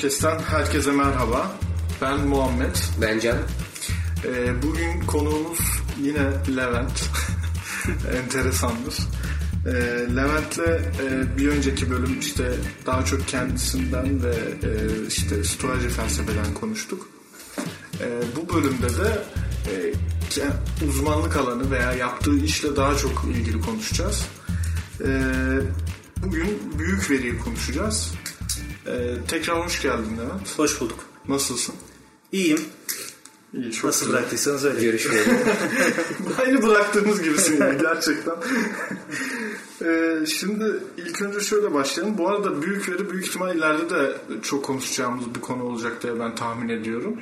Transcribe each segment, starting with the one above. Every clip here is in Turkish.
Podcast'ten herkese merhaba. Ben Muhammed. Ben Can. Ee, bugün konuğumuz yine Levent. Enteresandır. Ee, Levent'le e, bir önceki bölüm işte daha çok kendisinden ve e, işte stoacı felsefeden konuştuk. E, bu bölümde de e, uzmanlık alanı veya yaptığı işle daha çok ilgili konuşacağız. E, bugün büyük veriyi konuşacağız. E, tekrar hoş geldin Levent. Hoş bulduk. Nasılsın? İyiyim. İyi, çok Nasıl güzel. bıraktıysanız öyle. Görüşmeyelim. Aynı bıraktığımız gibisin yani gerçekten. Ee, şimdi ilk önce şöyle başlayalım. Bu arada büyük veri büyük ihtimal ileride de çok konuşacağımız bir konu olacak diye ben tahmin ediyorum.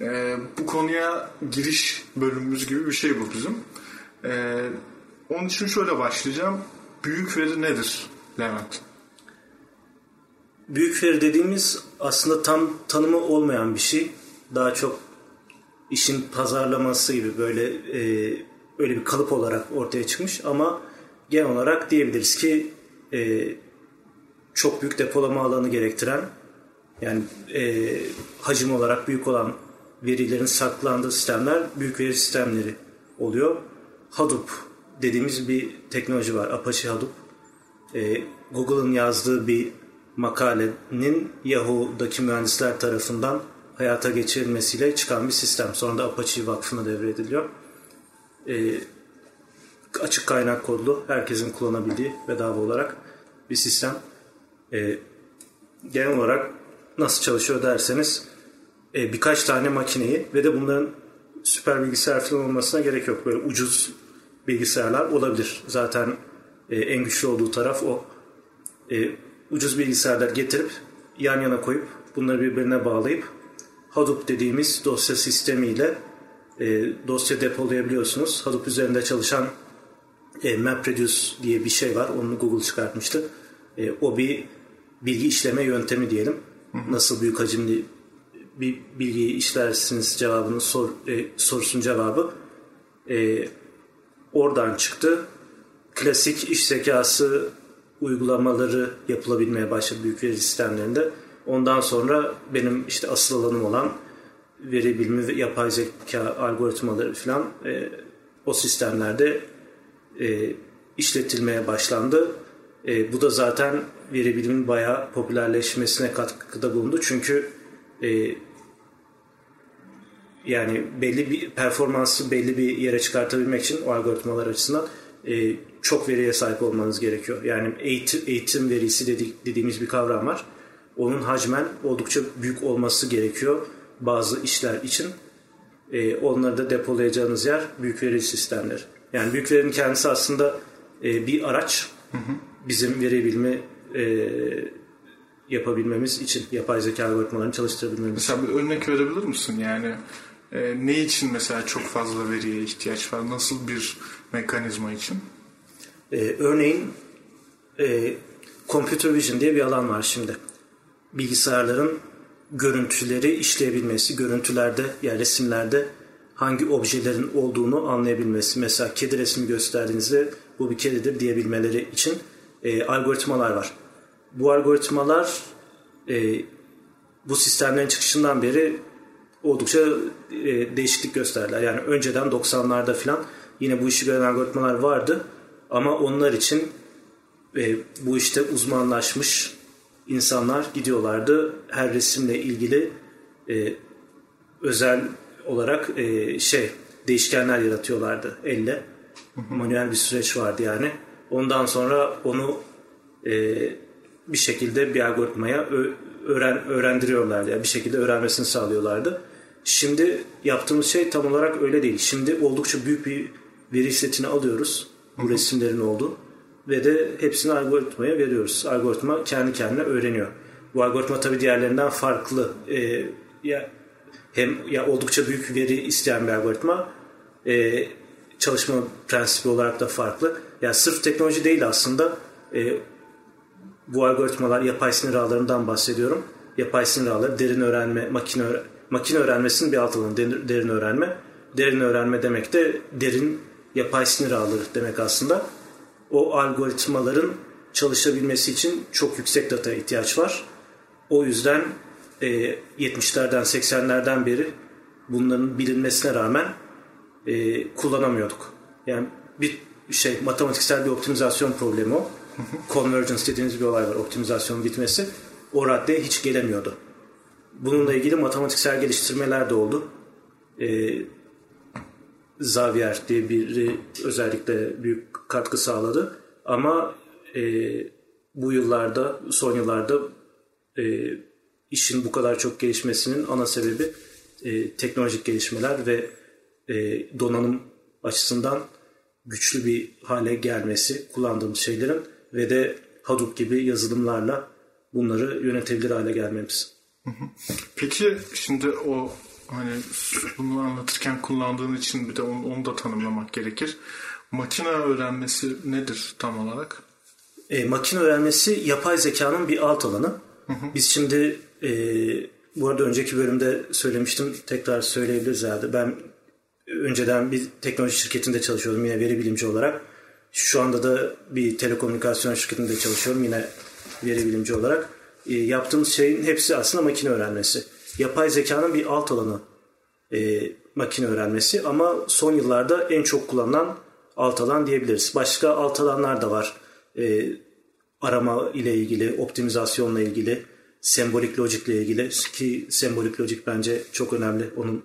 Ee, bu konuya giriş bölümümüz gibi bir şey bu bizim. Ee, onun için şöyle başlayacağım. Büyük veri nedir Levent? Büyük veri dediğimiz aslında tam tanımı olmayan bir şey. Daha çok işin pazarlaması gibi böyle e, öyle bir kalıp olarak ortaya çıkmış ama genel olarak diyebiliriz ki e, çok büyük depolama alanı gerektiren yani e, hacim olarak büyük olan verilerin saklandığı sistemler büyük veri sistemleri oluyor. Hadoop dediğimiz bir teknoloji var. Apache Hadoop. E, Google'ın yazdığı bir makalenin Yahoo'daki mühendisler tarafından hayata geçirilmesiyle çıkan bir sistem. Sonra da Apache Vakfı'na devrediliyor. E, açık kaynak kodlu, herkesin kullanabildiği bedava olarak bir sistem. E, genel olarak nasıl çalışıyor derseniz e, birkaç tane makineyi ve de bunların süper bilgisayar falan olmasına gerek yok. Böyle ucuz bilgisayarlar olabilir. Zaten e, en güçlü olduğu taraf o. E, ucuz bilgisayarlar getirip yan yana koyup bunları birbirine bağlayıp Hadoop dediğimiz dosya sistemiyle e, dosya depolayabiliyorsunuz. Hadoop üzerinde çalışan e, MapReduce diye bir şey var. Onu Google çıkartmıştı. E, o bir bilgi işleme yöntemi diyelim. Nasıl büyük hacimli bir bilgiyi işlersiniz cevabının sor, e, sorusunun cevabı e, oradan çıktı. Klasik iş zekası uygulamaları yapılabilmeye başladı büyük veri sistemlerinde. Ondan sonra benim işte asıl alanım olan veri bilimi ve yapay zeka algoritmaları falan e, o sistemlerde e, işletilmeye başlandı. E, bu da zaten veri bilimin bayağı popülerleşmesine katkıda bulundu. Çünkü e, yani belli bir performansı belli bir yere çıkartabilmek için o algoritmalar açısından e, çok veriye sahip olmanız gerekiyor. Yani eğitim, eğitim verisi dedik, dediğimiz bir kavram var. Onun hacmen oldukça büyük olması gerekiyor bazı işler için. E, onları da depolayacağınız yer büyük veri sistemleri. Yani büyük verinin kendisi aslında e, bir araç. Hı hı. Bizim veri bilimi e, yapabilmemiz için, yapay zeka algoritmalarını çalıştırabilmemiz Mesela bir örnek verebilir misin? Yani e, ne için mesela çok fazla veriye ihtiyaç var? Nasıl bir mekanizma için? Ee, örneğin e, computer vision diye bir alan var şimdi. Bilgisayarların görüntüleri işleyebilmesi, görüntülerde yani resimlerde hangi objelerin olduğunu anlayabilmesi. Mesela kedi resmi gösterdiğinizde bu bir kedidir diyebilmeleri için e, algoritmalar var. Bu algoritmalar e, bu sistemlerin çıkışından beri oldukça e, değişiklik gösterdiler. Yani önceden 90'larda falan yine bu işi gören algoritmalar vardı. Ama onlar için e, bu işte uzmanlaşmış insanlar gidiyorlardı. Her resimle ilgili e, özel olarak e, şey değişkenler yaratıyorlardı elle. Manuel bir süreç vardı yani. Ondan sonra onu e, bir şekilde bir algoritmaya öğren öğrendiriyorlardı. Yani bir şekilde öğrenmesini sağlıyorlardı. Şimdi yaptığımız şey tam olarak öyle değil. Şimdi oldukça büyük bir veri setini alıyoruz. Bu resimlerin olduğu. Ve de hepsini algoritmaya veriyoruz. Algoritma kendi kendine öğreniyor. Bu algoritma tabii diğerlerinden farklı. Ee, ya hem ya oldukça büyük veri isteyen bir algoritma. Ee, çalışma prensibi olarak da farklı. Ya yani sırf teknoloji değil aslında. E, bu algoritmalar yapay sinir ağlarından bahsediyorum. Yapay sinir ağları derin öğrenme, makine öğrenme, makine öğrenmesinin bir alt alanı derin, öğrenme. Derin öğrenme demek de derin yapay sinir ağları demek aslında. O algoritmaların çalışabilmesi için çok yüksek data ihtiyaç var. O yüzden e, 70'lerden 80'lerden beri bunların bilinmesine rağmen e, kullanamıyorduk. Yani bir şey matematiksel bir optimizasyon problemi o. Convergence dediğiniz bir olay var. Optimizasyonun bitmesi. O raddeye hiç gelemiyordu. Bununla ilgili matematiksel geliştirmeler de oldu. E, diye biri özellikle büyük katkı sağladı. Ama e, bu yıllarda, son yıllarda e, işin bu kadar çok gelişmesinin ana sebebi e, teknolojik gelişmeler ve e, donanım açısından güçlü bir hale gelmesi kullandığımız şeylerin ve de Hadoop gibi yazılımlarla bunları yönetebilir hale gelmemiz. Peki şimdi o hani bunu anlatırken kullandığın için bir de onu, onu da tanımlamak gerekir. Makine öğrenmesi nedir tam olarak? E, makine öğrenmesi yapay zekanın bir alt alanı. Hı hı. Biz şimdi e, bu arada önceki bölümde söylemiştim tekrar söyleyebiliriz herhalde. Ben önceden bir teknoloji şirketinde çalışıyordum yine veri bilimci olarak. Şu anda da bir telekomünikasyon şirketinde çalışıyorum yine veri bilimci olarak. E, yaptığımız şeyin hepsi aslında makine öğrenmesi. Yapay zekanın bir alt alanı e, makine öğrenmesi ama son yıllarda en çok kullanılan alt alan diyebiliriz. Başka alt alanlar da var. E, arama ile ilgili, optimizasyonla ilgili, sembolik lojikle ilgili ki sembolik lojik bence çok önemli. Onun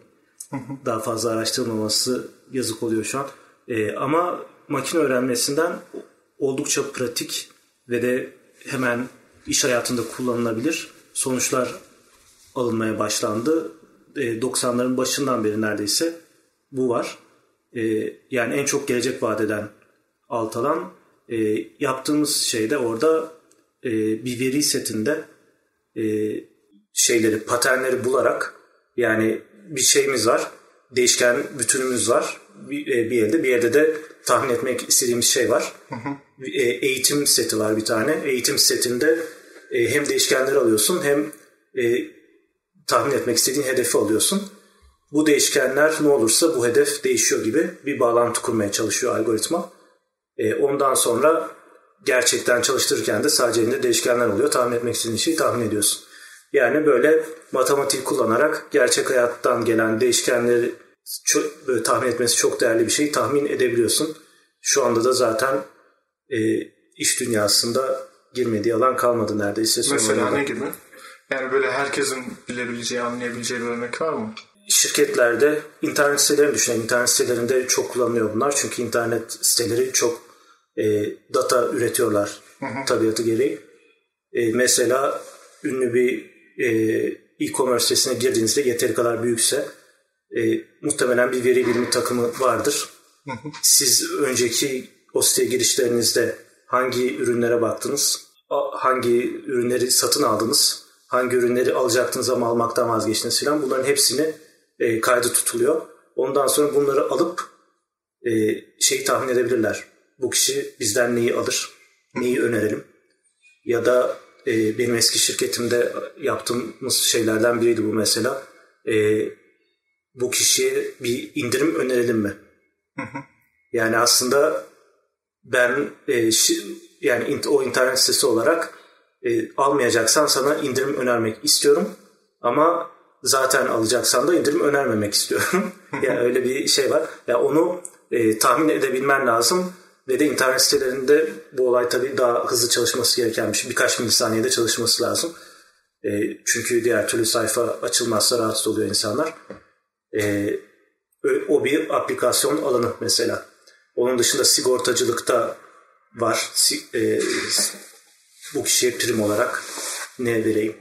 daha fazla araştırılmaması yazık oluyor şu an. E, ama makine öğrenmesinden oldukça pratik ve de hemen iş hayatında kullanılabilir sonuçlar alınmaya başlandı. E, 90'ların başından beri neredeyse bu var. E, yani en çok gelecek vadeden alt alan e, yaptığımız şeyde orada e, bir veri setinde e, şeyleri, paternleri bularak yani bir şeyimiz var, değişken bütünümüz var bir, e, bir yerde, bir yerde de tahmin etmek istediğimiz şey var. Hı hı. E, eğitim seti var bir tane. Eğitim setinde e, hem değişkenleri alıyorsun hem e, tahmin etmek istediğin hedefi alıyorsun. Bu değişkenler ne olursa bu hedef değişiyor gibi bir bağlantı kurmaya çalışıyor algoritma. E, ondan sonra gerçekten çalıştırırken de sadece elinde değişkenler oluyor. Tahmin etmek istediğin şeyi tahmin ediyorsun. Yani böyle matematik kullanarak gerçek hayattan gelen değişkenleri çok, böyle tahmin etmesi çok değerli bir şey tahmin edebiliyorsun. Şu anda da zaten e, iş dünyasında girmediği alan kalmadı neredeyse. Mesela ne gibi? Yani böyle herkesin bilebileceği, anlayabileceği bir örnek var mı? Şirketlerde internet sitelerini düşünelim. İnternet sitelerinde çok kullanılıyor bunlar. Çünkü internet siteleri çok e, data üretiyorlar hı hı. tabiatı gereği. E, mesela ünlü bir e, e-commerce sitesine girdiğinizde yeteri kadar büyükse e, muhtemelen bir veri bilimi takımı vardır. Hı hı. Siz önceki o siteye girişlerinizde hangi ürünlere baktınız? Hangi ürünleri satın aldınız? Hangi ürünleri alacaktınız ama almaktan vazgeçtiniz filan. Bunların hepsini e, kaydı tutuluyor. Ondan sonra bunları alıp e, şeyi tahmin edebilirler. Bu kişi bizden neyi alır, neyi önerelim. Ya da e, benim eski şirketimde yaptığımız şeylerden biriydi bu mesela. E, bu kişiye bir indirim önerelim mi? Yani aslında ben e, şi, yani o internet sitesi olarak e, almayacaksan sana indirim önermek istiyorum ama zaten alacaksan da indirim önermemek istiyorum. yani öyle bir şey var. Ya yani onu e, tahmin edebilmen lazım ve de internet sitelerinde bu olay tabii daha hızlı çalışması gereken bir şey. Birkaç milisaniyede çalışması lazım. E, çünkü diğer türlü sayfa açılmazsa rahatsız oluyor insanlar. E, o bir aplikasyon alanı mesela. Onun dışında sigortacılıkta var. E, bu kişiye prim olarak ne vereyim?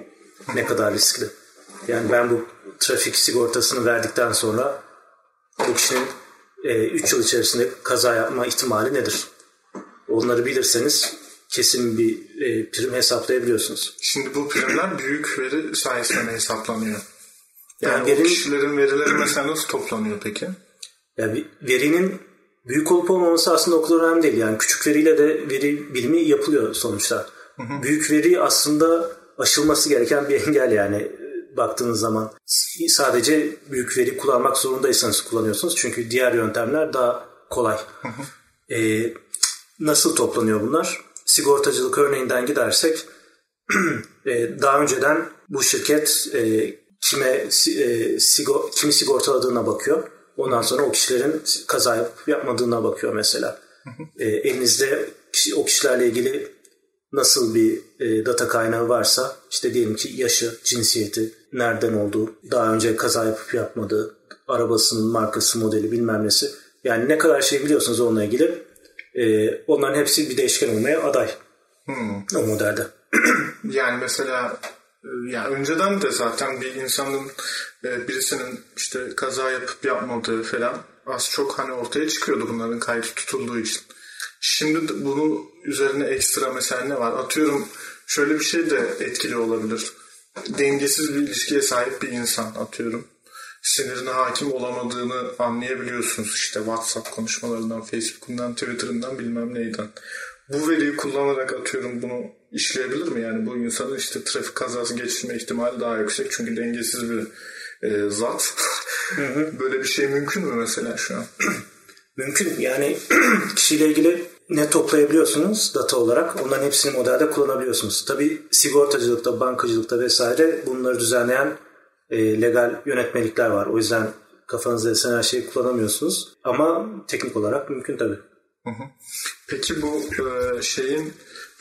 Ne kadar riskli? Yani ben bu trafik sigortasını verdikten sonra bu kişinin 3 e, yıl içerisinde kaza yapma ihtimali nedir? Onları bilirseniz kesin bir e, prim hesaplayabiliyorsunuz. Şimdi bu primler büyük veri sayesinde hesaplanıyor. Yani, yani verin, o kişilerin verileri mesela nasıl toplanıyor peki? Yani verinin büyük olup olmaması aslında o kadar önemli değil. Yani küçük veriyle de veri bilimi yapılıyor sonuçta. Hı hı. Büyük veri aslında aşılması gereken bir engel yani baktığınız zaman. Sadece büyük veri kullanmak zorundaysanız kullanıyorsunuz. Çünkü diğer yöntemler daha kolay. Hı hı. Ee, nasıl toplanıyor bunlar? Sigortacılık örneğinden gidersek e, daha önceden bu şirket e, kime e, kimi sigortaladığına bakıyor. Ondan sonra o kişilerin kaza yapıp yapmadığına bakıyor mesela. e, elinizde o kişilerle ilgili nasıl bir e, data kaynağı varsa işte diyelim ki yaşı, cinsiyeti, nereden olduğu, daha önce kaza yapıp yapmadığı, arabasının markası, modeli bilmem nesi. Yani ne kadar şey biliyorsunuz onunla ilgili e, onların hepsi bir değişken olmaya aday. Hmm. O modelde. yani mesela yani önceden de zaten bir insanın e, birisinin işte kaza yapıp yapmadığı falan az çok hani ortaya çıkıyordu bunların kayıt tutulduğu için. Şimdi bunu üzerine ekstra mesela ne var? Atıyorum şöyle bir şey de etkili olabilir. Dengesiz bir ilişkiye sahip bir insan atıyorum. Sinirine hakim olamadığını anlayabiliyorsunuz işte WhatsApp konuşmalarından, Facebook'undan, Twitter'ından bilmem neyden. Bu veriyi kullanarak atıyorum bunu işleyebilir mi? Yani bu insanın işte trafik kazası geçirme ihtimali daha yüksek çünkü dengesiz bir e, zat. Böyle bir şey mümkün mü mesela şu an? mümkün. Yani kişiyle ilgili ne toplayabiliyorsunuz data olarak. Onların hepsini modelde kullanabiliyorsunuz. Tabi sigortacılıkta, bankacılıkta vesaire bunları düzenleyen e, legal yönetmelikler var. O yüzden kafanızda esen her şeyi kullanamıyorsunuz. Ama teknik olarak mümkün tabi. Peki bu e, şeyin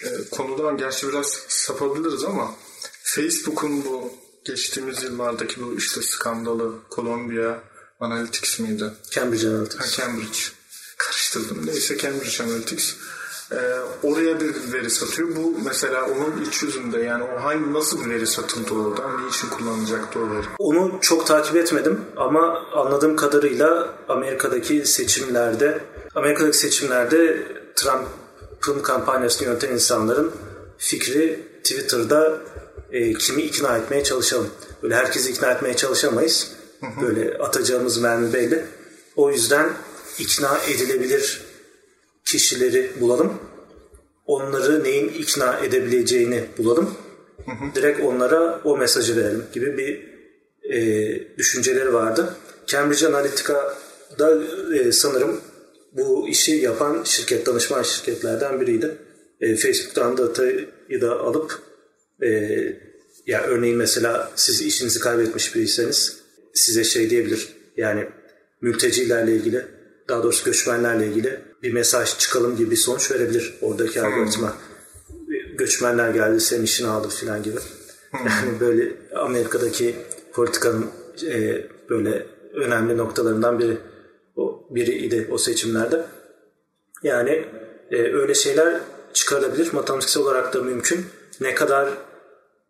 e, konudan gerçi biraz sapabiliriz ama Facebook'un bu geçtiğimiz yıllardaki bu işte skandalı Columbia Analytics miydi? Cambridge Analytics. Ha, Cambridge. Karıştırdım. Neyse Cambridge Analytics. Ee, oraya bir veri satıyor. Bu mesela onun iç yüzünde yani o hangi nasıl bir veri satıldı oradan? Niçin kullanılacaktı o veri? Onu çok takip etmedim ama anladığım kadarıyla Amerika'daki seçimlerde Amerika'daki seçimlerde Trump'ın kampanyasını yöneten insanların fikri Twitter'da e, kimi ikna etmeye çalışalım. Böyle herkesi ikna etmeye çalışamayız. Böyle atacağımız mermi belli. O yüzden ikna edilebilir kişileri bulalım. Onları neyin ikna edebileceğini bulalım. Direkt onlara o mesajı verelim gibi bir e, düşünceleri vardı. Cambridge Analytica'da e, sanırım bu işi yapan şirket, danışman şirketlerden biriydi. E, Facebook'tan datayı da alıp e, ya örneğin mesela siz işinizi kaybetmiş biriyseniz size şey diyebilir. Yani mültecilerle ilgili daha doğrusu göçmenlerle ilgili bir mesaj çıkalım gibi bir sonuç verebilir oradaki hmm. algoritma. Göçmenler geldi senin işini aldı filan gibi. Hmm. Yani böyle Amerika'daki politikanın e, böyle önemli noktalarından biri biriydi o seçimlerde. Yani e, öyle şeyler çıkarılabilir. Matematiksel olarak da mümkün. Ne kadar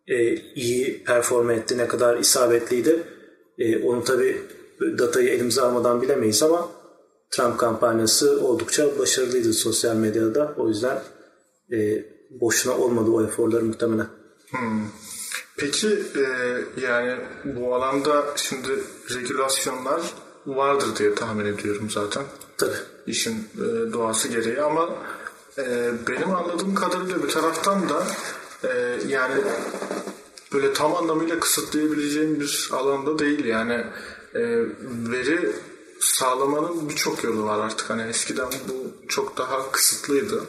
e, iyi perform etti, ne kadar isabetliydi. E, onu tabi datayı elimize almadan bilemeyiz ama Trump kampanyası oldukça başarılıydı sosyal medyada. O yüzden e, boşuna olmadı o eforlar muhtemelen. Hmm. Peki e, yani bu alanda şimdi regülasyonlar vardır diye tahmin ediyorum zaten. Tabii. İşin e, doğası gereği ama e, benim anladığım kadarıyla bir taraftan da e, yani böyle tam anlamıyla kısıtlayabileceğim bir alanda değil yani e, veri sağlamanın birçok yolu var artık hani eskiden bu çok daha kısıtlıydı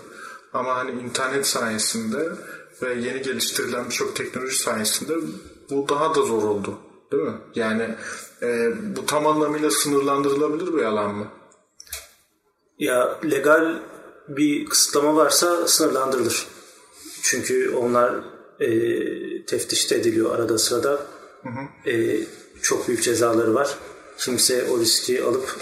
ama hani internet sayesinde ve yeni geliştirilen birçok teknoloji sayesinde bu daha da zor oldu değil mi? Yani e, bu tam anlamıyla sınırlandırılabilir bir alan mı? Ya legal bir kısıtlama varsa sınırlandırılır. Çünkü onlar e, teftişte ediliyor arada sırada. Hı hı. E, çok büyük cezaları var. Kimse o riski alıp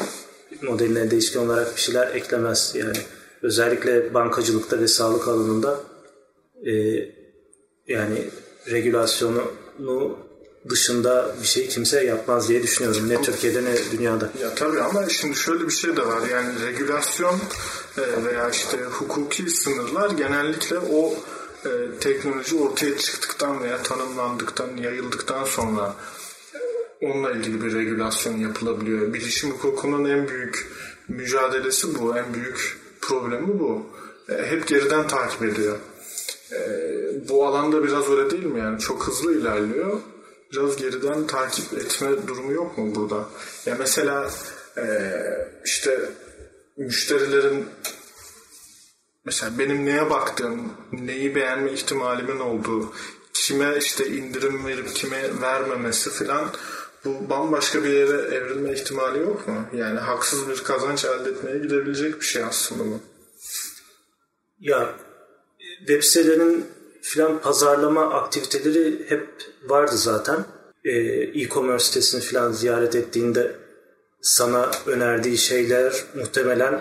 modeline değişken olarak bir şeyler eklemez. Yani özellikle bankacılıkta ve sağlık alanında e, yani regülasyonu dışında bir şey kimse yapmaz diye düşünüyorum. Ne Türkiye'de ne dünyada. Ya tabii ama şimdi şöyle bir şey de var. Yani regülasyon e, veya işte hukuki sınırlar genellikle o e, teknoloji ortaya çıktıktan veya tanımlandıktan, yayıldıktan sonra e, onunla ilgili bir regülasyon yapılabiliyor. Bilişim hukukunun en büyük mücadelesi bu, en büyük problemi bu. Hep geriden takip ediyor. Bu alanda biraz öyle değil mi yani? Çok hızlı ilerliyor biraz geriden takip etme durumu yok mu burada? Ya mesela e, işte müşterilerin mesela benim neye baktığım, neyi beğenme ihtimalimin olduğu, kime işte indirim verip kime vermemesi filan bu bambaşka bir yere evrilme ihtimali yok mu? Yani haksız bir kazanç elde etmeye gidebilecek bir şey aslında bu. Ya web sitelerinin filan pazarlama aktiviteleri hep vardı zaten. Ee, e-commerce sitesini filan ziyaret ettiğinde sana önerdiği şeyler muhtemelen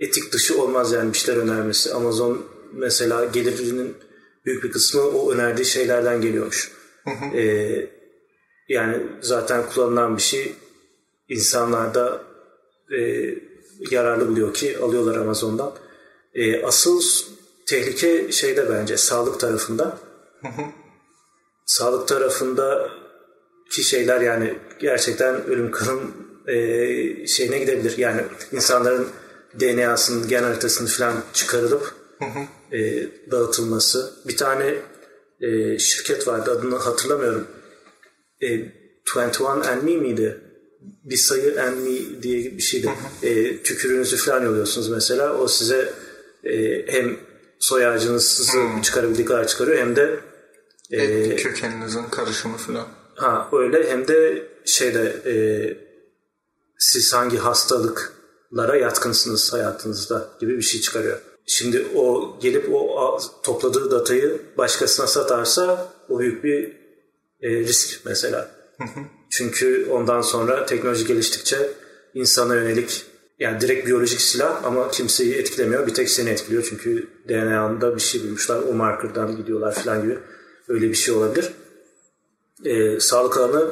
etik dışı olmaz yani bir şeyler önermesi. Amazon mesela gelirinin büyük bir kısmı o önerdiği şeylerden geliyormuş. Hı hı. Ee, yani zaten kullanılan bir şey insanlar da e, yararlı buluyor ki alıyorlar Amazon'dan. E, asıl tehlike şeyde bence sağlık tarafında. sağlık tarafında ki şeyler yani gerçekten ölüm kalım e, şeyine gidebilir. Yani insanların DNA'sının gen haritasını falan çıkarılıp e, dağıtılması. Bir tane e, şirket vardı adını hatırlamıyorum. E, 21andMe miydi? Bir sayı and me diye bir şeydi. E, tükürüğünüzü falan yolluyorsunuz mesela. O size e, hem soy ağacınızı hmm. çıkarabildiği kadar çıkarıyor hem de e, kökeninizin karışımı falan. Ha öyle hem de şeyde e, siz hangi hastalıklara yatkınsınız hayatınızda gibi bir şey çıkarıyor. Şimdi o gelip o topladığı datayı başkasına satarsa o büyük bir e, risk mesela. Çünkü ondan sonra teknoloji geliştikçe insana yönelik yani direkt biyolojik silah ama kimseyi etkilemiyor. Bir tek seni etkiliyor çünkü DNA'nda bir şey bulmuşlar. O markerdan gidiyorlar falan gibi. Öyle bir şey olabilir. Ee, sağlık alanı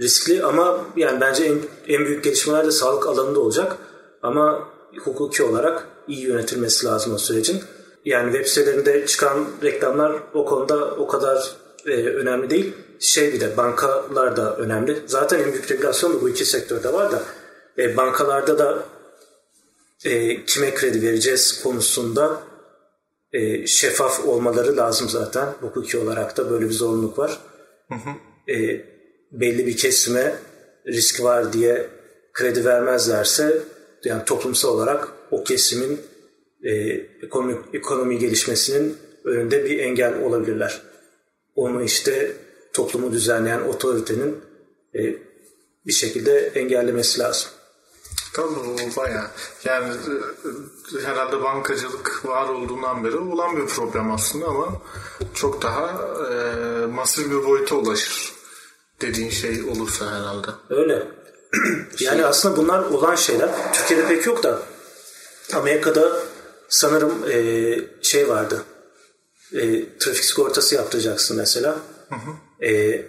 riskli ama yani bence en, en büyük gelişmeler de sağlık alanında olacak. Ama hukuki olarak iyi yönetilmesi lazım o sürecin. Yani web sitelerinde çıkan reklamlar o konuda o kadar e, önemli değil. Şey bir de bankalar da önemli. Zaten en büyük regülasyon da bu iki sektörde var da e, bankalarda da e, kime kredi vereceğiz konusunda e, şeffaf olmaları lazım zaten. Hukuki olarak da böyle bir zorunluluk var. Hı hı. E, belli bir kesime risk var diye kredi vermezlerse yani toplumsal olarak o kesimin e, ekonomi, ekonomi gelişmesinin önünde bir engel olabilirler. Onu işte toplumu düzenleyen otoritenin e, bir şekilde engellemesi lazım. Tabii baya. Yani e, herhalde bankacılık var olduğundan beri olan bir problem aslında ama çok daha e, masif bir boyuta ulaşır dediğin şey olursa herhalde. Öyle. yani aslında bunlar olan şeyler. Türkiye'de pek yok da Amerika'da sanırım e, şey vardı. E, trafik sigortası yaptıracaksın mesela. Hı hı. E,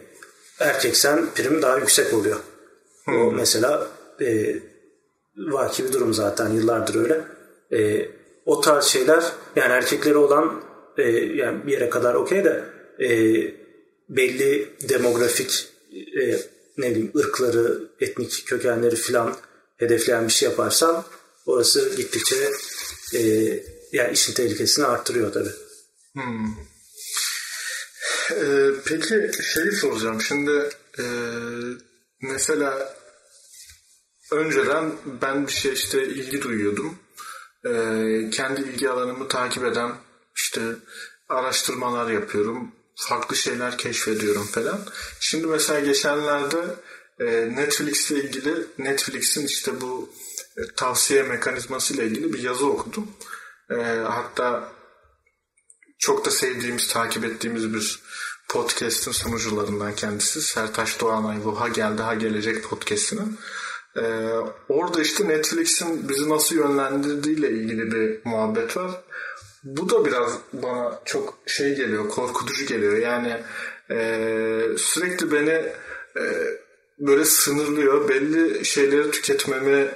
erkeksen prim daha yüksek oluyor. Hı. O mesela e, vaki bir durum zaten yıllardır öyle. E, o tarz şeyler yani erkekleri olan e, yani bir yere kadar okey de e, belli demografik e, ne bileyim ırkları, etnik kökenleri filan hedefleyen bir şey yaparsan orası gittikçe e, yani işin tehlikesini arttırıyor tabii. Hmm. Ee, peki şeyi soracağım. Şimdi e, mesela önceden ben bir şey işte ilgi duyuyordum. Ee, kendi ilgi alanımı takip eden işte araştırmalar yapıyorum. Farklı şeyler keşfediyorum falan. Şimdi mesela geçenlerde e, Netflix ile ilgili Netflix'in işte bu e, tavsiye mekanizması ile ilgili bir yazı okudum. E, hatta çok da sevdiğimiz, takip ettiğimiz bir podcast'in sunucularından kendisi. Sertaş Doğanay bu Ha Geldi Ha Gelecek podcast'inin. Ee, orada işte Netflix'in bizi nasıl yönlendirdiğiyle ilgili bir muhabbet var. Bu da biraz bana çok şey geliyor, korkutucu geliyor. Yani e, sürekli beni e, böyle sınırlıyor, belli şeyleri tüketmemi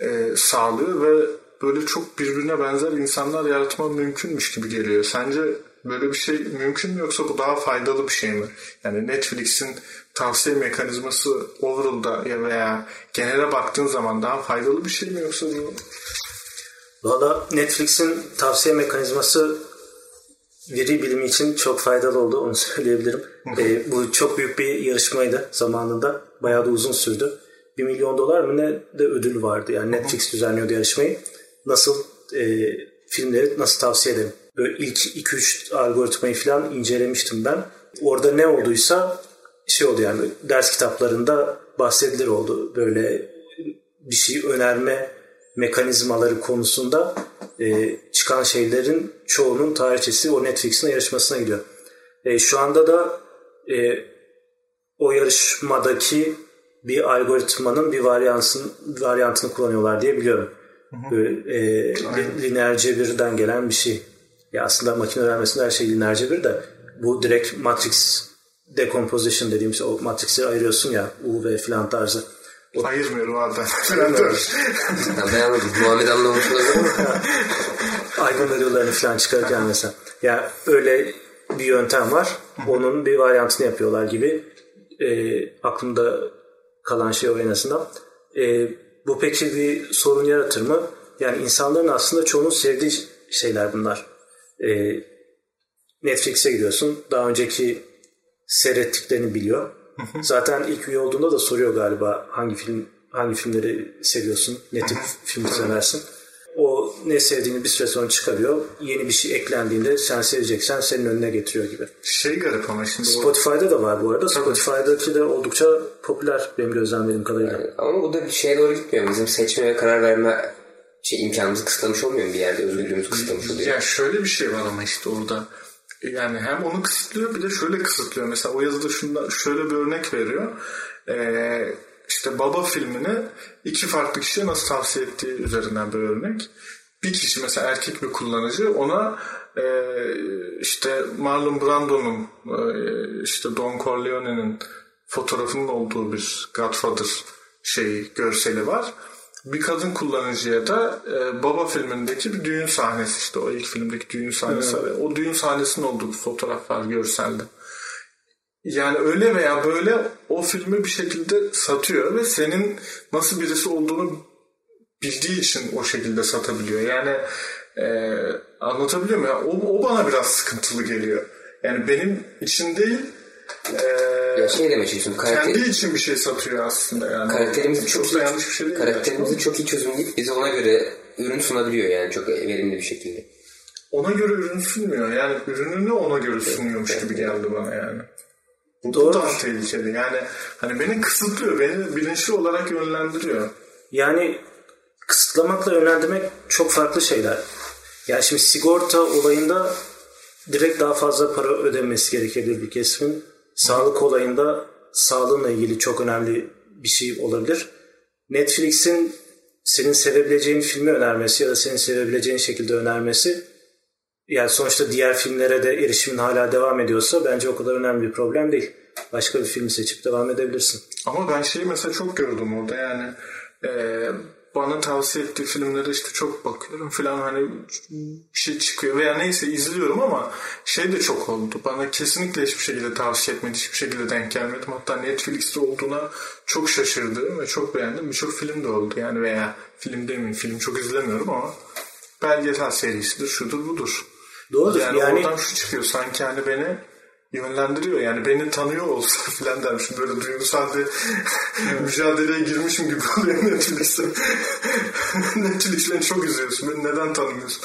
e, sağlıyor ve böyle çok birbirine benzer insanlar yaratma mümkünmüş gibi geliyor. Sence böyle bir şey mümkün mü yoksa bu daha faydalı bir şey mi? Yani Netflix'in tavsiye mekanizması overall'da ya veya genele baktığın zaman daha faydalı bir şey mi yoksa bu? Valla Netflix'in tavsiye mekanizması veri bilimi için çok faydalı oldu onu söyleyebilirim. e, bu çok büyük bir yarışmaydı zamanında. Bayağı da uzun sürdü. 1 milyon dolar mı ne de ödül vardı. Yani Netflix düzenliyordu yarışmayı. Nasıl e, filmleri nasıl tavsiye ederim? Böyle ilk 2-3 algoritmayı falan incelemiştim ben. Orada ne olduysa şey oldu yani ders kitaplarında bahsedilir oldu. Böyle bir şey önerme mekanizmaları konusunda e, çıkan şeylerin çoğunun tarihçesi o Netflix'in yarışmasına gidiyor. E, şu anda da e, o yarışmadaki bir algoritmanın bir varyantını, varyantını kullanıyorlar diye biliyorum. Böyle, e, lineer cebirden gelen bir şey. Ya aslında makine öğrenmesinde her şey lineer cebir de bu direkt matrix decomposition dediğimiz o matrixleri ayırıyorsun ya U ve filan tarzı. O... Ayırmıyorum abi. ben anladım. Muhammed anlamış olabilir ama. Aygon arıyorlarını falan çıkarırken mesela. Ya yani öyle bir yöntem var. Onun bir varyantını yapıyorlar gibi. E, aklımda kalan şey o en azından. E, bu peki bir sorun yaratır mı? Yani insanların aslında çoğunun sevdiği şeyler bunlar. E, Netflix'e gidiyorsun. Daha önceki seyrettiklerini biliyor. Zaten ilk üye olduğunda da soruyor galiba hangi film hangi filmleri seviyorsun, ne tip film seversin. O ne sevdiğini bir süre sonra çıkarıyor. Yeni bir şey eklendiğinde sen seveceksen senin önüne getiriyor gibi. Şey garip ama şimdi Spotify'da o... da var bu arada. Spotify'daki de oldukça popüler benim gözlemlediğim kadarıyla. Yani, ama bu da bir şeye doğru gitmiyor. Bizim seçme ve karar verme şey imkanımızı kısıtlamış olmuyor mu bir yerde? Özgürlüğümüzü kısıtlamış oluyor. Ya şöyle bir şey var ama işte orada. Yani hem onu kısıtlıyor bir de şöyle kısıtlıyor. Mesela o yazıda şunda şöyle bir örnek veriyor. Ee, işte Baba filmini iki farklı kişiye nasıl tavsiye ettiği üzerinden bir örnek. Bir kişi mesela erkek bir kullanıcı ona e, işte Marlon Brando'nun e, işte Don Corleone'nin fotoğrafının olduğu bir Godfather şey görseli var. Bir kadın kullanıcıya da e, Baba filmindeki bir düğün sahnesi işte o ilk filmdeki düğün sahnesi. Evet. O düğün sahnesinin olduğu bir fotoğraf var görselde. Yani öyle veya böyle o filmi bir şekilde satıyor ve senin nasıl birisi olduğunu bildiği için o şekilde satabiliyor. Yani e, anlatabiliyor muyum? Yani o, o bana biraz sıkıntılı geliyor. Yani benim için değil e, ya şey demek istiyorsun. Karakter... Kendi için bir şey satıyor aslında yani. Karakterimizi çok, çok iyi, yanlış bir şey değil. Karakterimizi yani. çok iyi çözümleyip bize ona göre ürün sunabiliyor yani çok verimli bir şekilde. Ona göre ürün sunmuyor. Yani ürününü ona göre sunuyormuş evet, gibi geldi bana yani. Bu, Doğru. bu daha tehlikeli. Yani hani beni kısıtlıyor, beni bilinçli olarak yönlendiriyor. Yani kısıtlamakla yönlendirmek çok farklı şeyler. Yani şimdi sigorta olayında direkt daha fazla para ödemesi gerekebilir bir kesimin. Sağlık olayında sağlığınla ilgili çok önemli bir şey olabilir. Netflix'in senin sevebileceğin filmi önermesi ya da senin sevebileceğin şekilde önermesi yani sonuçta diğer filmlere de erişimin hala devam ediyorsa bence o kadar önemli bir problem değil. Başka bir filmi seçip devam edebilirsin. Ama ben şeyi mesela çok gördüm orada yani e, bana tavsiye ettiği filmlere işte çok bakıyorum falan hani bir şey çıkıyor veya neyse izliyorum ama şey de çok oldu. Bana kesinlikle hiçbir şekilde tavsiye etmedi. Hiçbir şekilde denk gelmedim. Hatta Netflix'te olduğuna çok şaşırdım ve çok beğendim. Birçok film de oldu yani veya film demeyeyim film çok izlemiyorum ama belgesel serisidir şudur budur. Doğru. Yani, yani oradan şu çıkıyor sanki hani beni yönlendiriyor. Yani beni tanıyor olsa filan dermişim. Böyle duygusal bir mücadeleye girmişim gibi oluyor Netflix'te. Netflix'le çok izliyorsun. Beni neden tanımıyorsun?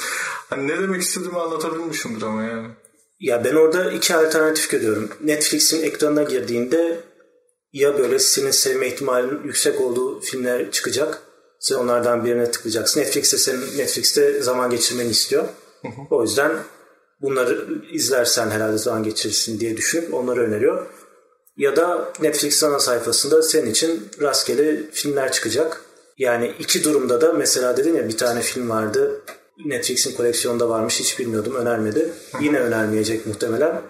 Hani ne demek istediğimi anlatabilmişimdir ama yani. Ya ben orada iki alternatif görüyorum. Netflix'in ekranına girdiğinde ya böyle senin sevme ihtimalinin yüksek olduğu filmler çıkacak. Sen onlardan birine tıklayacaksın. Netflix'te senin Netflix'te zaman geçirmeni istiyor. O yüzden bunları izlersen herhalde zaman geçirirsin diye düşünüp onları öneriyor. Ya da Netflix ana sayfasında senin için rastgele filmler çıkacak. Yani iki durumda da mesela dedin ya bir tane film vardı Netflix'in koleksiyonunda varmış hiç bilmiyordum önermedi. Yine önermeyecek muhtemelen.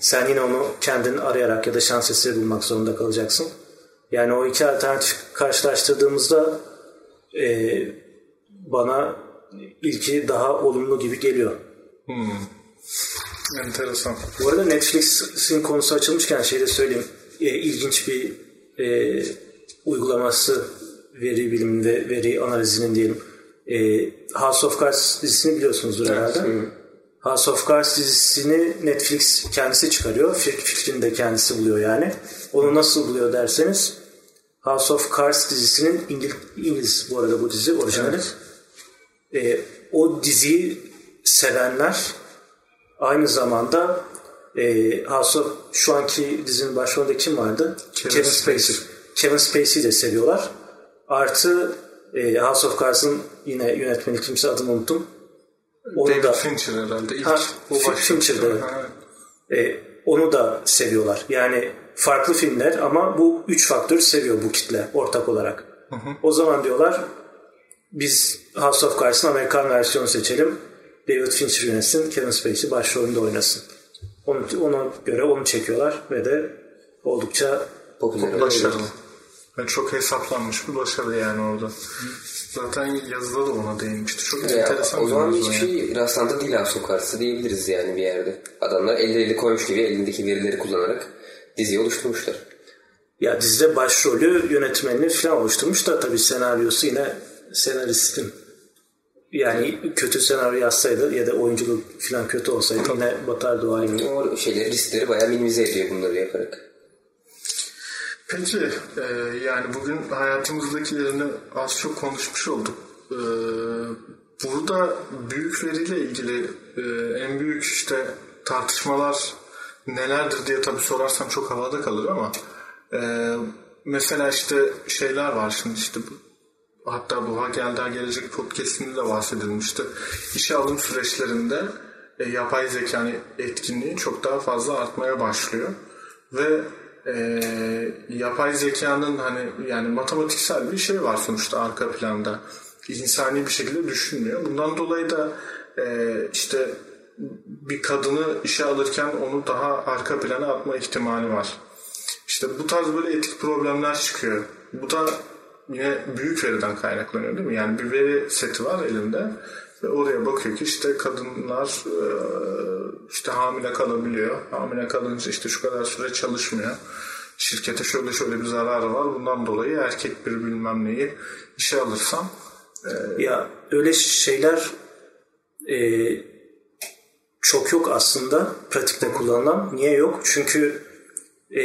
Sen yine onu kendin arayarak ya da şans eseri bulmak zorunda kalacaksın. Yani o iki alternatif karşılaştırdığımızda e, bana ilki daha olumlu gibi geliyor. Hmm. Enteresan. Bu arada Netflix'in konusu açılmışken şey de söyleyeyim. E, ilginç bir e, uygulaması veri biliminde, veri analizinin diyelim. E, House of Cards dizisini biliyorsunuzdur evet. herhalde. Hı. House of Cards dizisini Netflix kendisi çıkarıyor. Fikrini de kendisi buluyor yani. Onu nasıl buluyor derseniz House of Cards dizisinin İngiliz, İngiliz bu arada bu dizi orijinali. Evet. E, o diziyi sevenler aynı zamanda e, House of şu anki dizinin başrolünde kim vardı? Kevin Kevin, Spacey. Kevin Spacey'i de seviyorlar. Artı e, House of Cards'ın yine yönetmeni kimse adını unuttum. Onu David da Fincher herhalde. İlk Ha, o. Fincher'da. E, onu da seviyorlar. Yani farklı filmler ama bu üç faktör seviyor bu kitle ortak olarak. O zaman diyorlar biz House of Cards'ın Amerikan versiyonu seçelim. David Fincher yönetsin, Kevin Spacey başrolünde oynasın. Onu, ona göre onu çekiyorlar ve de oldukça Popüler. Başarılı. Ve çok hesaplanmış bir başarı yani orada. Zaten yazıda da ona değinmişti. Çok Ya, enteresan o zaman bir hiçbir yani. şey rastlantı değil Cards'ı diyebiliriz yani bir yerde. Adamlar elleri koymuş gibi elindeki verileri kullanarak diziyi oluşturmuşlar. ya dizide başrolü yönetmenini falan oluşturmuş da tabii senaryosu yine senaristin yani kötü senaryo yazsaydı ya da oyunculuk falan kötü olsaydı yine batardı o aynı. O şeyleri, riskleri bayağı minimize ediyor bunları yaparak. Peki e, yani bugün hayatımızdakilerini az çok konuşmuş olduk. E, burada büyük veriyle ilgili e, en büyük işte tartışmalar nelerdir diye tabii sorarsam çok havada kalır ama e, mesela işte şeyler var şimdi işte bu hatta bu Ha Gel Daha Gelecek podcastinde de bahsedilmişti. İşe alım süreçlerinde e, yapay zekanın etkinliği çok daha fazla artmaya başlıyor. Ve e, yapay zekanın hani yani matematiksel bir şey var sonuçta arka planda. İnsani bir şekilde düşünmüyor. Bundan dolayı da e, işte bir kadını işe alırken onu daha arka plana atma ihtimali var. İşte bu tarz böyle etik problemler çıkıyor. Bu da yine büyük veriden kaynaklanıyor değil mi? Yani bir veri seti var elinde ve oraya bakıyor ki işte kadınlar e, işte hamile kalabiliyor. Hamile kalınca işte şu kadar süre çalışmıyor. Şirkete şöyle şöyle bir zararı var. Bundan dolayı erkek bir bilmem neyi işe alırsam Ya öyle şeyler e, çok yok aslında pratikte kullanılan. Niye yok? Çünkü e,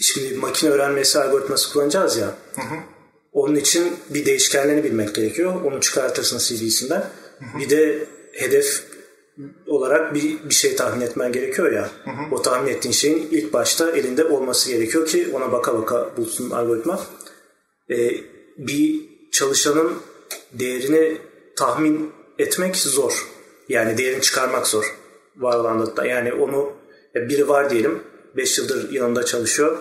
şimdi makine öğrenmesi algoritması kullanacağız ya. Onun için bir değişkenlerini bilmek gerekiyor. Onu çıkartırsın CV'sinden. Bir de hedef olarak bir, bir şey tahmin etmen gerekiyor ya. O tahmin ettiğin şeyin ilk başta elinde olması gerekiyor ki ona baka baka bulsun algoritma. Ee, bir çalışanın değerini tahmin etmek zor. Yani değerini çıkarmak zor. Var olan da. Yani onu biri var diyelim 5 yıldır yanında çalışıyor.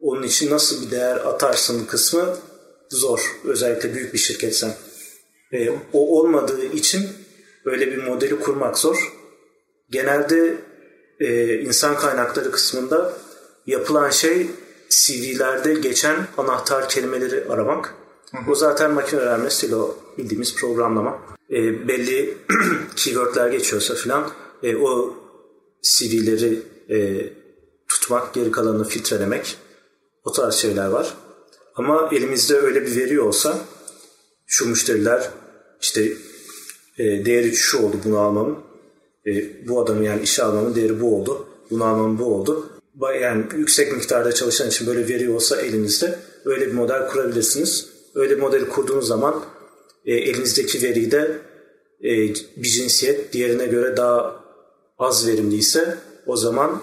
Onun için nasıl bir değer atarsın kısmı zor. Özellikle büyük bir şirketsen. Ee, o olmadığı için böyle bir modeli kurmak zor. Genelde e, insan kaynakları kısmında yapılan şey CV'lerde geçen anahtar kelimeleri aramak. O zaten makine öğrenmesiyle o bildiğimiz programlama. E, belli keywordler geçiyorsa filan e, o CV'leri e, tutmak, geri kalanını filtrelemek o tarz şeyler var. Ama elimizde öyle bir veri olsa şu müşteriler işte e, değeri şu oldu bunu almamın. E, bu adamın yani işe almamın değeri bu oldu. Bunu almamın bu oldu. Yani yüksek miktarda çalışan için böyle veri olsa elinizde öyle bir model kurabilirsiniz. Öyle bir modeli kurduğunuz zaman e, elinizdeki veriyi de e, bir cinsiyet diğerine göre daha az verimliyse o zaman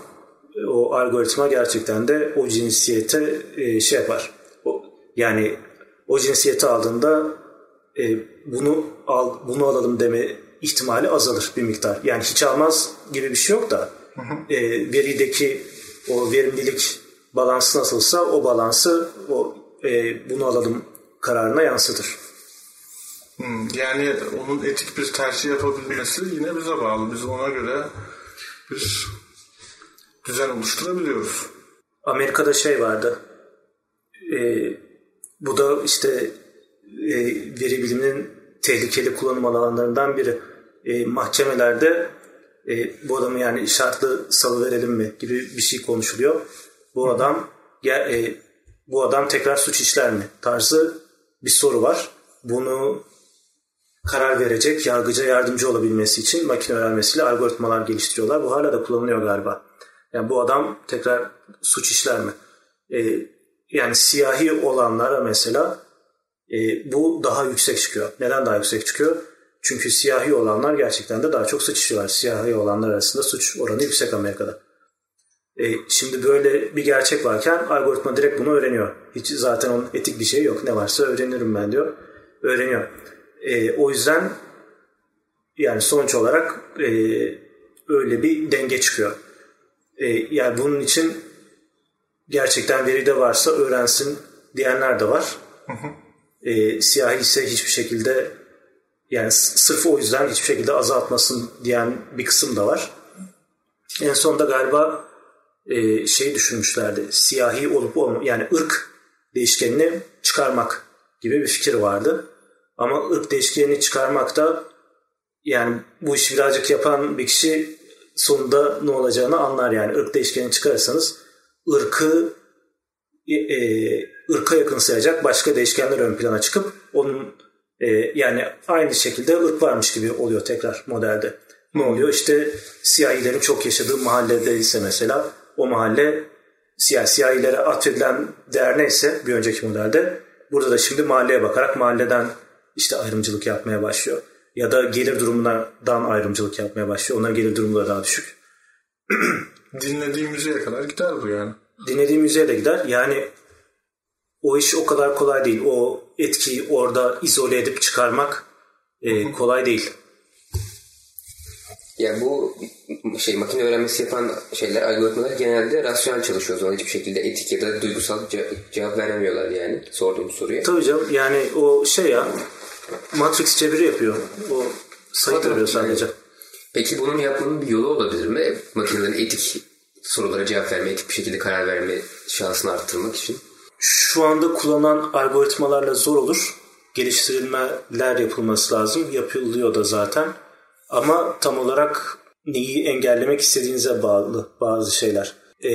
o algoritma gerçekten de o cinsiyete e, şey yapar. O, yani o cinsiyeti aldığında e, bunu al bunu alalım deme ihtimali azalır bir miktar. Yani hiç almaz gibi bir şey yok da e, verideki o verimlilik balansı nasılsa o balansı o e, bunu alalım kararına yansıtır. Hmm, yani onun etik bir tercih yapabilmesi yine bize bağlı. Biz ona göre bir düzen oluşturabiliyoruz. Amerika'da şey vardı. E, bu da işte e, veri biliminin tehlikeli kullanım alanlarından biri. E, mahkemelerde e, bu adamı yani şartlı salı verelim mi gibi bir şey konuşuluyor. Bu adam ya, e, bu adam tekrar suç işler mi tarzı bir soru var. Bunu karar verecek yargıca yardımcı olabilmesi için makine öğrenmesiyle algoritmalar geliştiriyorlar. Bu hala da kullanılıyor galiba. Yani bu adam tekrar suç işler mi? Ee, yani siyahi olanlara mesela e, bu daha yüksek çıkıyor. Neden daha yüksek çıkıyor? Çünkü siyahi olanlar gerçekten de daha çok suç işliyorlar. Siyahi olanlar arasında suç oranı yüksek Amerika'da. E, şimdi böyle bir gerçek varken algoritma direkt bunu öğreniyor. Hiç zaten onun etik bir şey yok. Ne varsa öğrenirim ben diyor. Öğreniyor. E, o yüzden yani sonuç olarak e, öyle bir denge çıkıyor. E, yani bunun için gerçekten veride varsa öğrensin diyenler de var. E, siyahi ise hiçbir şekilde yani sırf o yüzden hiçbir şekilde azaltmasın diyen bir kısım da var. En sonunda galiba e, şey düşünmüşlerdi. Siyahi olup olma yani ırk değişkenini çıkarmak gibi bir fikir vardı. Ama ırk değişkenini çıkarmak da yani bu işi birazcık yapan bir kişi sonunda ne olacağını anlar yani. ırk değişkenini çıkarırsanız ırkı e, e, ırka yakın sayacak başka değişkenler ön plana çıkıp onun e, yani aynı şekilde ırk varmış gibi oluyor tekrar modelde. Ne oluyor? İşte siyahilerin çok yaşadığı mahallede ise mesela o mahalle siyah siyahilere atfedilen değer neyse bir önceki modelde burada da şimdi mahalleye bakarak mahalleden işte ayrımcılık yapmaya başlıyor. Ya da gelir durumundan ayrımcılık yapmaya başlıyor. Onların gelir durumları daha düşük. Dinlediğim müziğe kadar gider bu yani. Dinlediğim müziğe de gider. Yani o iş o kadar kolay değil. O etkiyi orada izole edip çıkarmak e, kolay değil. Yani bu şey makine öğrenmesi yapan şeyler algoritmalar genelde rasyonel çalışıyor o zaman hiçbir şekilde etik ya da duygusal ce- cevap veremiyorlar yani sorduğum soruya. Tabii canım yani o şey ya Matrix çeviri yapıyor. O sayı tarıyor sadece. Peki bunun yapmanın bir yolu olabilir mi? Makinelerin etik sorulara cevap verme, etik bir şekilde karar verme şansını arttırmak için. Şu anda kullanılan algoritmalarla zor olur. Geliştirilmeler yapılması lazım. Yapılıyor da zaten. Ama tam olarak neyi engellemek istediğinize bağlı bazı şeyler. Ee,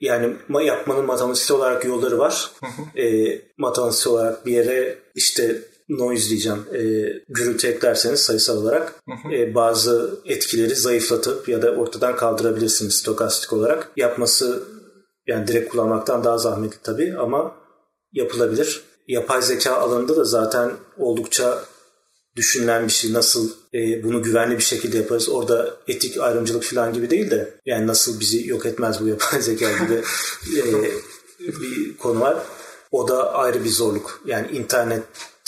yani yapmanın matematiksel olarak yolları var. Ee, matematiksel olarak bir yere işte noise diyeceğim e, gürültü eklerseniz sayısal olarak e, bazı etkileri zayıflatıp ya da ortadan kaldırabilirsiniz stokastik olarak. Yapması yani direkt kullanmaktan daha zahmetli tabii ama yapılabilir. Yapay zeka alanında da zaten oldukça düşünülen bir şey. Nasıl e, bunu güvenli bir şekilde yaparız. Orada etik ayrımcılık falan gibi değil de yani nasıl bizi yok etmez bu yapay zeka gibi e, bir konu var. O da ayrı bir zorluk. Yani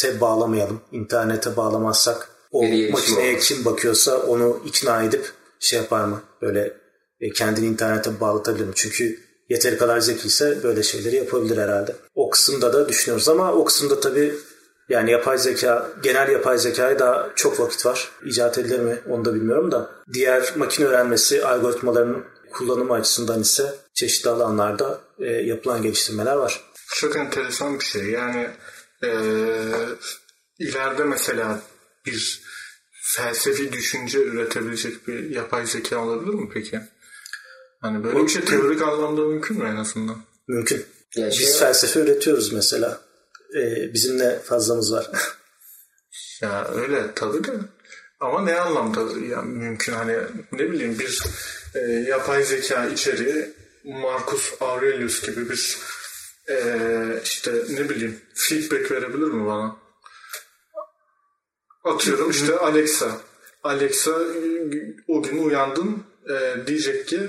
internete bağlamayalım. İnternete bağlamazsak o Veri makineye kim bakıyorsa onu ikna edip şey yapar mı? Böyle e, kendini internete bağlatabilir mi? Çünkü yeteri kadar zekiyse böyle şeyleri yapabilir herhalde. O kısımda da düşünüyoruz ama o kısımda tabii yani yapay zeka, genel yapay zekaya daha çok vakit var. İcat edilir mi onu da bilmiyorum da. Diğer makine öğrenmesi algoritmaların kullanımı açısından ise çeşitli alanlarda e, yapılan geliştirmeler var. Çok enteresan bir şey. Yani e, ileride mesela bir felsefi düşünce üretebilecek bir yapay zeka olabilir mi peki? Hani böyle bir şey teorik anlamda mümkün mü en azından? Mümkün. Ya Biz şey- felsefe üretiyoruz mesela. E, bizim ne fazlamız var. Ya öyle tabii de ama ne anlamda ya mümkün hani ne bileyim bir e, yapay zeka içeriği Marcus Aurelius gibi bir e, işte ne bileyim feedback verebilir mi bana? Atıyorum işte Alexa. Alexa o gün uyandın e, diyecek ki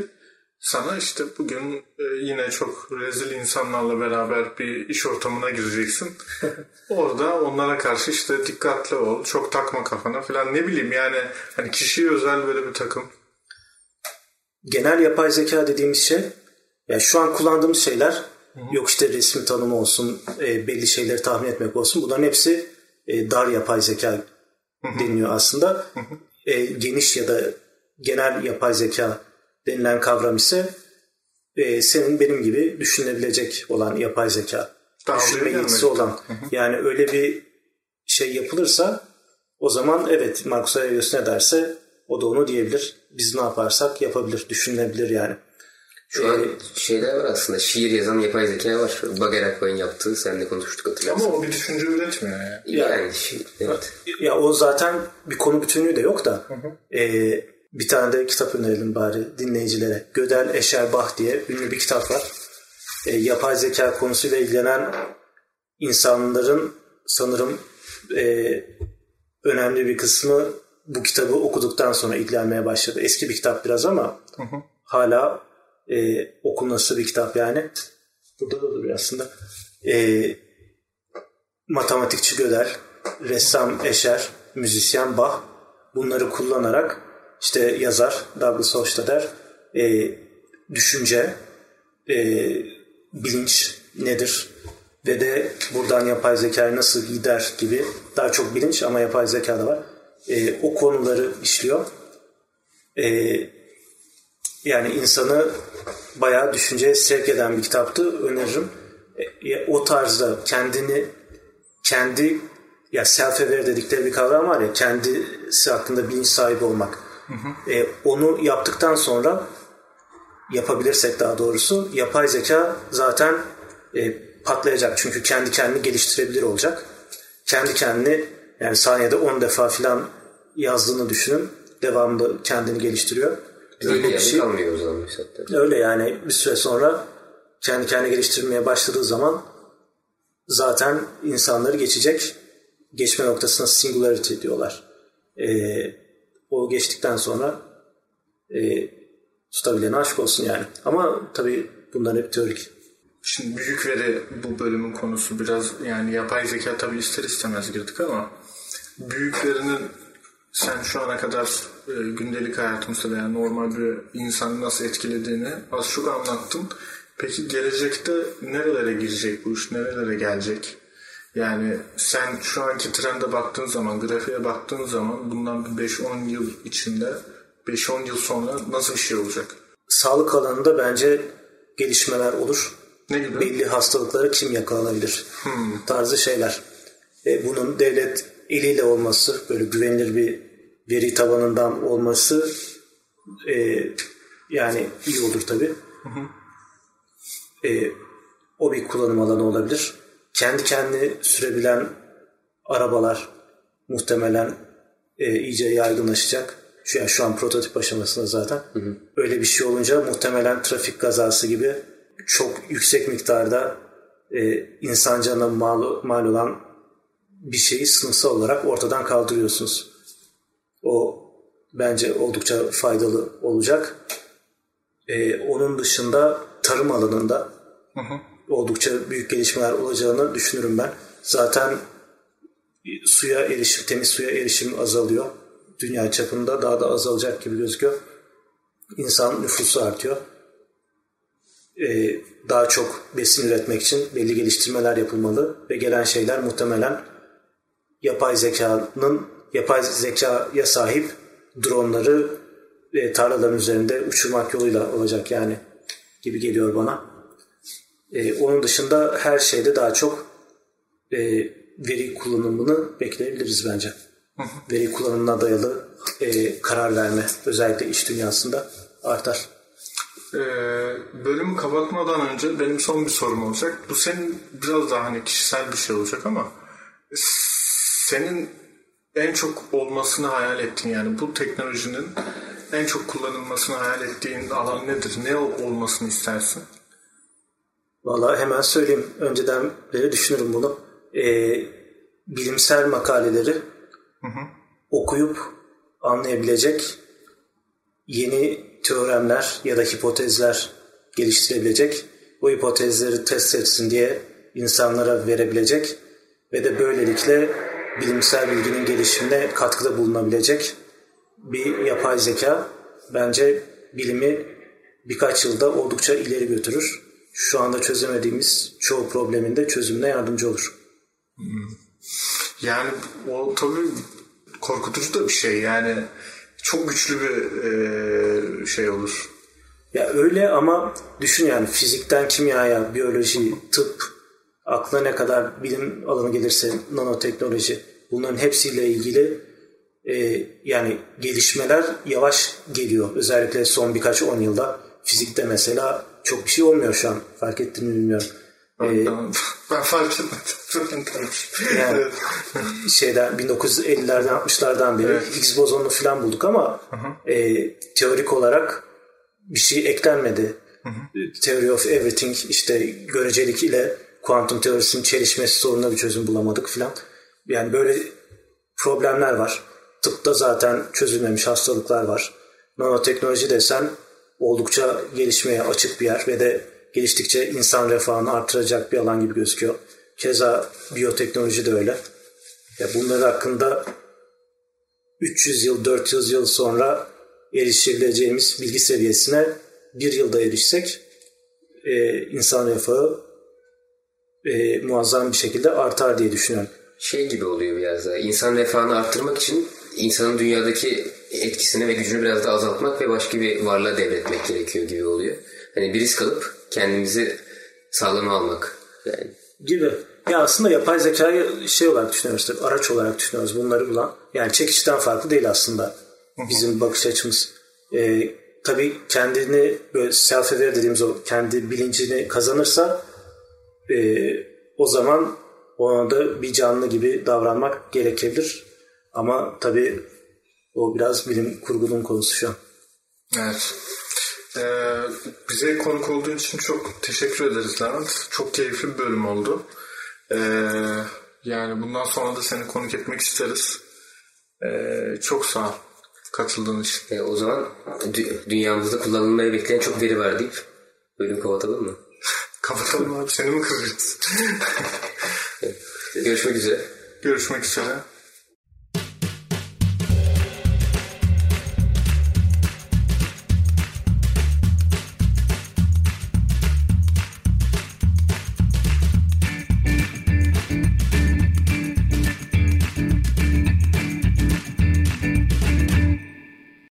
sana işte bugün e, yine çok rezil insanlarla beraber bir iş ortamına gireceksin. Orada onlara karşı işte dikkatli ol, çok takma kafana falan ne bileyim yani hani kişiye özel böyle bir takım. genel yapay zeka dediğimiz şey yani şu an kullandığımız şeyler yok işte resmi tanımı olsun e, belli şeyleri tahmin etmek olsun bunların hepsi e, dar yapay zeka deniliyor aslında. E, geniş ya da genel yapay zeka denilen kavram ise e, senin benim gibi düşünebilecek olan yapay zeka. Daha Düşünme yetisi olan. Yani öyle bir şey yapılırsa o zaman evet Marcus Aurelius ne derse o da onu diyebilir. Biz ne yaparsak yapabilir, düşünülebilir yani. Şu an şeyler var aslında. Şiir yazan yapay zeka var. Bager Akbay'ın yaptığı. Seninle konuştuk hatırlarsın. Ama o bir düşünce üretmiyor yani. yani şey, evet. Ya o zaten bir konu bütünlüğü de yok da e, bir tane de kitap önerelim bari dinleyicilere. Gödel Eşerbah diye ünlü bir kitap var. E, yapay zeka konusuyla ilgilenen insanların sanırım e, önemli bir kısmı bu kitabı okuduktan sonra ilgilenmeye başladı. Eski bir kitap biraz ama hı hı. hala e, okunması bir kitap yani. Burada da duruyor aslında. E, matematikçi Gödel, ressam Eşer, müzisyen Bach bunları kullanarak işte yazar Douglas Hofstadter e, düşünce, e, bilinç nedir ve de buradan yapay zeka nasıl gider gibi daha çok bilinç ama yapay zeka da var. E, o konuları işliyor. E, yani insanı bayağı düşünceye sevk eden bir kitaptı. Öneririm. E, o tarzda kendini kendi ya self-aware dedikleri bir kavram var ya kendisi hakkında bilinç sahibi olmak. Hı hı. E, onu yaptıktan sonra yapabilirsek daha doğrusu yapay zeka zaten e, patlayacak. Çünkü kendi kendini geliştirebilir olacak. Kendi kendini yani saniyede 10 defa filan yazdığını düşünün. Devamlı kendini geliştiriyor. Öyle bir şey. kalmıyor o zaman mesela. Öyle yani bir süre sonra kendi kendini geliştirmeye başladığı zaman zaten insanları geçecek. Geçme noktasına singularity diyorlar. Ee, o geçtikten sonra e, tutabilene aşk olsun yani. Ama tabii bunlar hep teorik. Şimdi büyük veri bu bölümün konusu biraz yani yapay zeka tabii ister istemez girdik ama büyük verinin sen şu ana kadar gündelik hayatımızda veya normal bir insanı nasıl etkilediğini az çok anlattın. Peki gelecekte nerelere girecek bu iş, nerelere gelecek? Yani sen şu anki trende baktığın zaman, grafiğe baktığın zaman bundan 5-10 yıl içinde 5-10 yıl sonra nasıl bir şey olacak? Sağlık alanında bence gelişmeler olur. Ne gibi? Belli hastalıklara kim yakalanabilir hmm. tarzı şeyler. E, bunun devlet eliyle olması, böyle güvenilir bir veri tabanından olması e, yani iyi olur tabii. Hı hı. E, o bir kullanım alanı olabilir. Kendi kendini sürebilen arabalar muhtemelen e, iyice yaygınlaşacak. Şu, yani şu an prototip aşamasında zaten. Hı hı. Öyle bir şey olunca muhtemelen trafik kazası gibi çok yüksek miktarda e, insan canına mal, mal olan bir şeyi sınıfsal olarak ortadan kaldırıyorsunuz. O bence oldukça faydalı olacak. E, onun dışında tarım alanında hı hı. oldukça büyük gelişmeler olacağını düşünürüm ben. Zaten suya erişim, temiz suya erişim azalıyor. Dünya çapında daha da azalacak gibi gözüküyor. İnsan nüfusu artıyor. Ee, daha çok besin üretmek için belli geliştirmeler yapılmalı ve gelen şeyler muhtemelen yapay zekanın yapay zekaya sahip dronları e, tarlaların üzerinde uçurmak yoluyla olacak yani gibi geliyor bana. E, onun dışında her şeyde daha çok e, veri kullanımını bekleyebiliriz bence. Veri kullanımına dayalı e, karar verme özellikle iş dünyasında artar. Ee, bölümü kapatmadan önce benim son bir sorum olacak. Bu senin biraz daha hani kişisel bir şey olacak ama senin en çok olmasını hayal ettiğin yani bu teknolojinin en çok kullanılmasını hayal ettiğin alan nedir? Ne olmasını istersin? Vallahi hemen söyleyeyim. Önceden beri düşünürüm bunu. Ee, bilimsel makaleleri hı hı. okuyup anlayabilecek yeni teoremler ya da hipotezler geliştirebilecek, bu hipotezleri test etsin diye insanlara verebilecek ve de böylelikle bilimsel bilginin gelişimine katkıda bulunabilecek bir yapay zeka bence bilimi birkaç yılda oldukça ileri götürür. Şu anda çözemediğimiz çoğu problemin de çözümüne yardımcı olur. Yani o tabii korkutucu da bir şey. Yani çok güçlü bir e, şey olur. Ya öyle ama düşün yani fizikten kimyaya, biyoloji, tıp, akla ne kadar bilim alanı gelirse nanoteknoloji bunların hepsiyle ilgili e, yani gelişmeler yavaş geliyor. Özellikle son birkaç on yılda fizikte mesela çok bir şey olmuyor şu an. Fark ettiğini bilmiyorum. Ee, ben fark etmedim. yani şeyden 1950'lerden 60'lardan beri evet. Higgs bozonunu falan bulduk ama e, teorik olarak bir şey eklenmedi. Hı hı. Theory of Everything işte görecelik ile kuantum teorisinin çelişmesi sorununa bir çözüm bulamadık falan. Yani böyle problemler var. Tıpta zaten çözülmemiş hastalıklar var. Nanoteknoloji desen oldukça gelişmeye açık bir yer ve de geliştikçe insan refahını artıracak bir alan gibi gözüküyor. Keza biyoteknoloji de öyle. Ya bunlar hakkında 300 yıl, 400 yıl sonra erişebileceğimiz bilgi seviyesine bir yılda erişsek e, insan refahı e, muazzam bir şekilde artar diye düşünüyorum. Şey gibi oluyor biraz da. İnsan refahını arttırmak için insanın dünyadaki etkisini ve gücünü biraz da azaltmak ve başka bir varlığa devretmek gerekiyor gibi oluyor. Hani bir risk alıp kendimizi sağlama almak yani. Gibi. Ya aslında yapay zekayı şey olarak düşünüyoruz tabii, araç olarak düşünüyoruz bunları bulan. Yani çekişten farklı değil aslında bizim bakış açımız. Ee, tabii kendini böyle self-aware dediğimiz o kendi bilincini kazanırsa e, o zaman ona da bir canlı gibi davranmak gerekebilir. Ama tabii o biraz bilim kurgunun konusu şu an. Evet. Ee, bize konuk olduğun için çok teşekkür ederiz Levent. Çok keyifli bir bölüm oldu. Ee, yani bundan sonra da seni konuk etmek isteriz. Ee, çok sağ ol katıldığın için. E, o zaman dü- dünyamızda kullanılmaya bekleyen çok veri var deyip bölüm kapatalım mı? Kapatalım abi seni mi kıracağız? Görüşmek üzere. Görüşmek üzere.